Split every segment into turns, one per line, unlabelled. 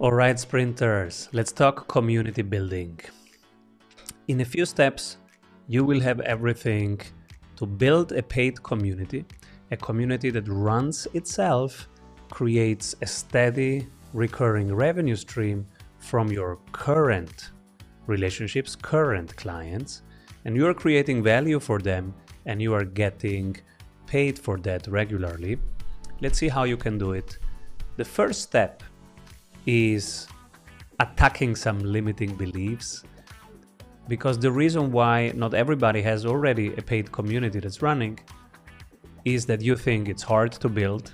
All right, sprinters, let's talk community building. In a few steps, you will have everything to build a paid community, a community that runs itself, creates a steady, recurring revenue stream from your current relationships, current clients, and you are creating value for them and you are getting paid for that regularly. Let's see how you can do it. The first step is attacking some limiting beliefs because the reason why not everybody has already a paid community that's running is that you think it's hard to build.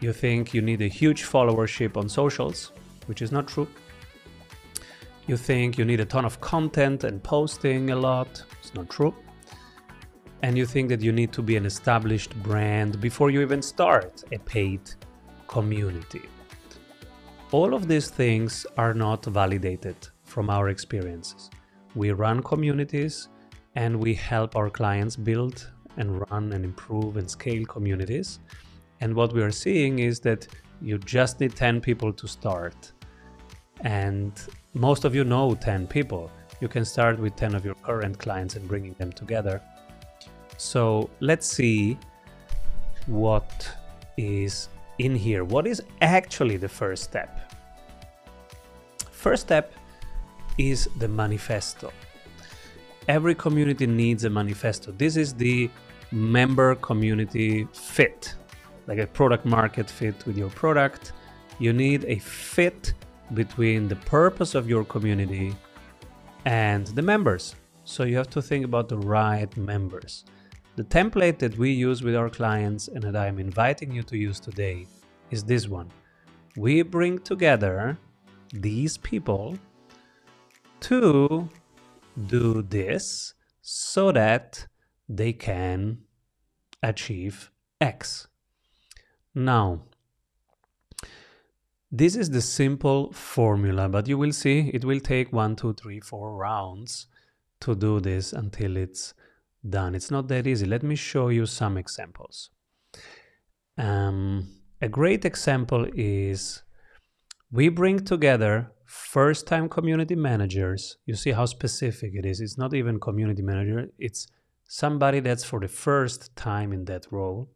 You think you need a huge followership on socials, which is not true. You think you need a ton of content and posting a lot, it's not true. And you think that you need to be an established brand before you even start a paid community. All of these things are not validated from our experiences. We run communities and we help our clients build and run and improve and scale communities. And what we are seeing is that you just need 10 people to start. And most of you know 10 people. You can start with 10 of your current clients and bringing them together. So let's see what is in here. What is actually the first step? First step is the manifesto. Every community needs a manifesto. This is the member community fit, like a product market fit with your product. You need a fit between the purpose of your community and the members. So you have to think about the right members. The template that we use with our clients and that I'm inviting you to use today is this one. We bring together these people to do this so that they can achieve X. Now, this is the simple formula, but you will see it will take one, two, three, four rounds to do this until it's done. It's not that easy. Let me show you some examples. Um, a great example is we bring together first time community managers. You see how specific it is. It's not even community manager, it's somebody that's for the first time in that role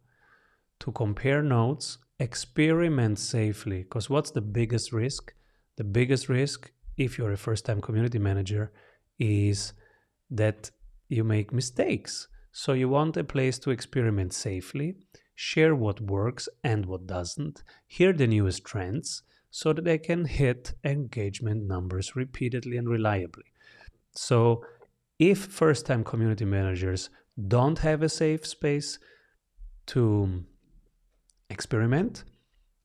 to compare notes, experiment safely. Because what's the biggest risk? The biggest risk, if you're a first time community manager, is that you make mistakes. So you want a place to experiment safely, share what works and what doesn't, hear the newest trends so that they can hit engagement numbers repeatedly and reliably. So if first time community managers don't have a safe space to experiment,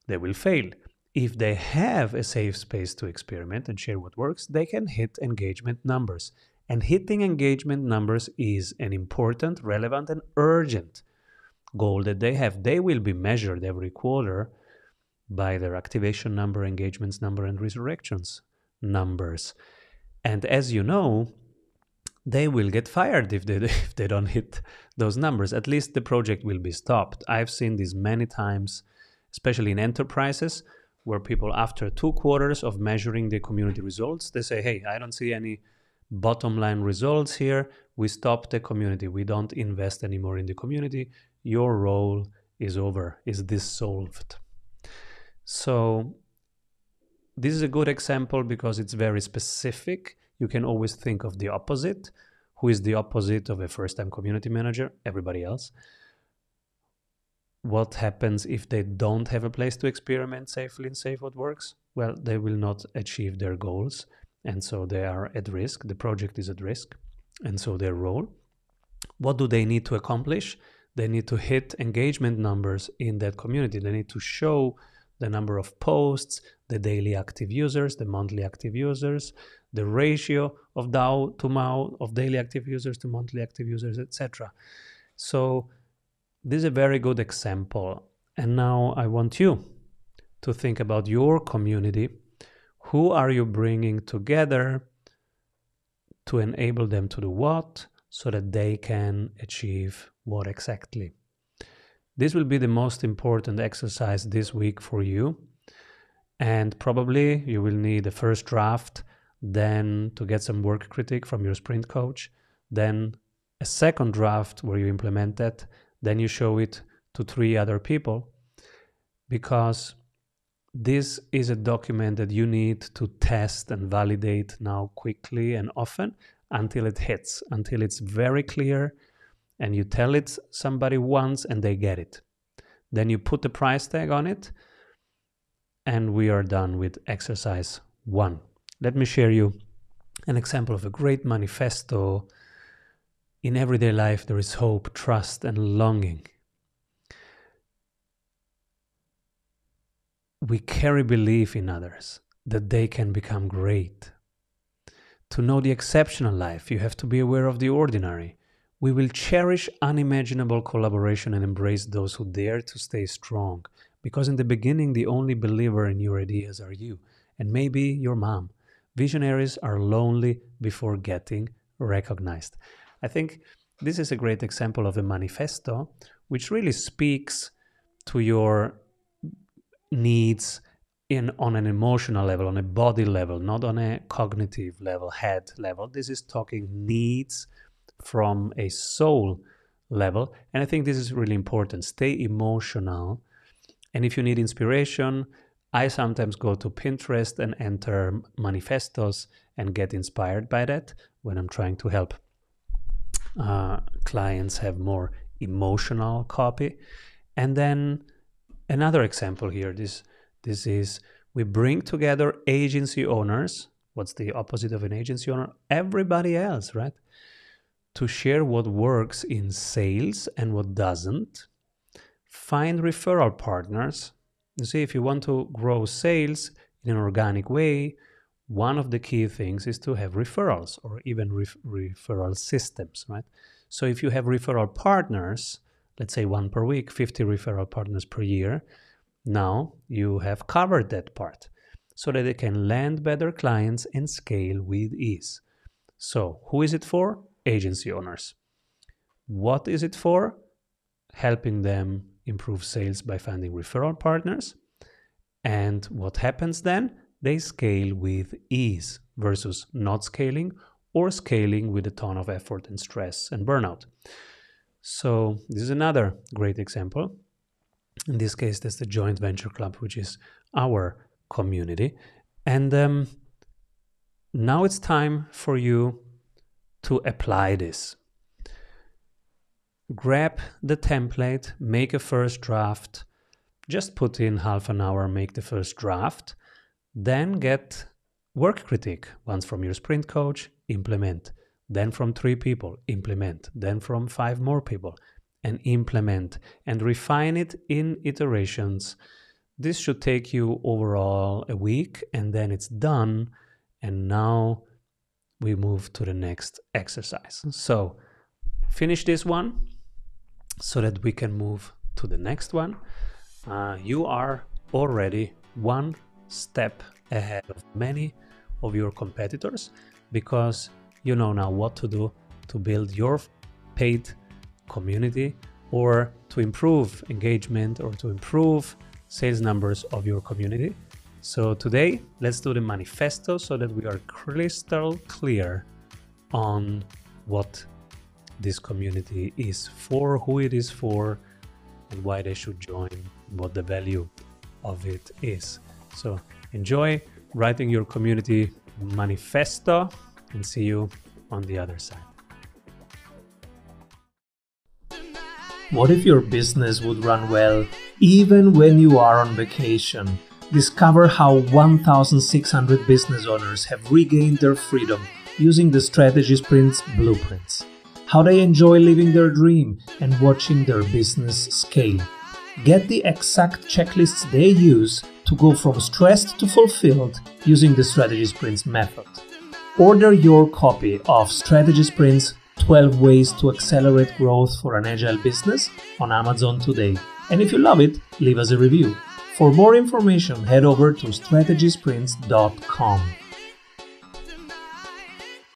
they will fail. If they have a safe space to experiment and share what works, they can hit engagement numbers. And hitting engagement numbers is an important, relevant, and urgent goal that they have. They will be measured every quarter by their activation number, engagements number, and resurrections numbers. And as you know, they will get fired if they if they don't hit those numbers. At least the project will be stopped. I've seen this many times, especially in enterprises, where people after two quarters of measuring the community results, they say, "Hey, I don't see any bottom line results here. We stop the community. We don't invest anymore in the community. Your role is over, is dissolved. So this is a good example because it's very specific. You can always think of the opposite. Who is the opposite of a first time community manager? Everybody else. What happens if they don't have a place to experiment safely and safe what works? Well, they will not achieve their goals and so they are at risk. The project is at risk, and so their role. What do they need to accomplish? They need to hit engagement numbers in that community. They need to show the number of posts, the daily active users, the monthly active users, the ratio of DAU to MAU, of daily active users to monthly active users, etc. So this is a very good example. And now I want you to think about your community who are you bringing together to enable them to do what so that they can achieve what exactly? This will be the most important exercise this week for you. And probably you will need a first draft, then to get some work critique from your sprint coach, then a second draft where you implement that, then you show it to three other people because this is a document that you need to test and validate now quickly and often until it hits, until it's very clear and you tell it somebody once and they get it. Then you put the price tag on it and we are done with exercise one. Let me share you an example of a great manifesto. In everyday life, there is hope, trust, and longing. We carry belief in others that they can become great. To know the exceptional life, you have to be aware of the ordinary. We will cherish unimaginable collaboration and embrace those who dare to stay strong, because in the beginning, the only believer in your ideas are you, and maybe your mom. Visionaries are lonely before getting recognized. I think this is a great example of a manifesto which really speaks to your needs in on an emotional level on a body level not on a cognitive level head level. This is talking needs from a soul level. And i think this is really important. Stay emotional. And if you need inspiration i sometimes go to pinterest and enter manifestos and get inspired by that when i'm trying to help uh, clients have more emotional copy. And then another example here. This this is we bring together agency owners. What's the opposite of an agency owner? Everybody else, right? To share what works in sales and what doesn't. Find referral partners. You see, if you want to grow sales in an organic way, one of the key things is to have referrals or even ref- referral systems, right? So if you have referral partners, let's say one per week, 50 referral partners per year, now you have covered that part so that they can land better clients and scale with ease. So, who is it for? Agency owners. What is it for? Helping them improve sales by finding referral partners. And what happens then? They scale with ease versus not scaling or scaling with a ton of effort and stress and burnout. So this is another great example. In this case, that's the Joint Venture Club, which is our community. And um, now it's time for you to apply this. Grab the template, make a first draft, just put in half an hour, make the first draft, then get work critique once from your sprint coach, implement then from three people, implement, then from five more people, and implement and refine it in iterations. This should take you overall a week and then it's done. And now we move to the next exercise. So finish this one so that we can move to the next one. Uh, you are already one step ahead of many of your competitors because you know now what to do to build your paid community or to improve engagement or to improve sales numbers of your community. So today, let's do the manifesto so that we are crystal clear on what this community is for, who it is for, and why they should join, what the value of it is. So enjoy writing your community manifesto and see you on the other side.
What if your business would run well even when you are on vacation? Discover how 1,600 business owners have regained their freedom using the Strategy Sprints blueprints. How they enjoy living their dream and watching their business scale. Get the exact checklists they use to go from stressed to fulfilled using the Strategy Sprints method. Order your copy of Strategy Sprints 12 Ways to Accelerate Growth for an Agile Business on Amazon today. And if you love it, leave us a review. For more information, head over to strategysprints.com.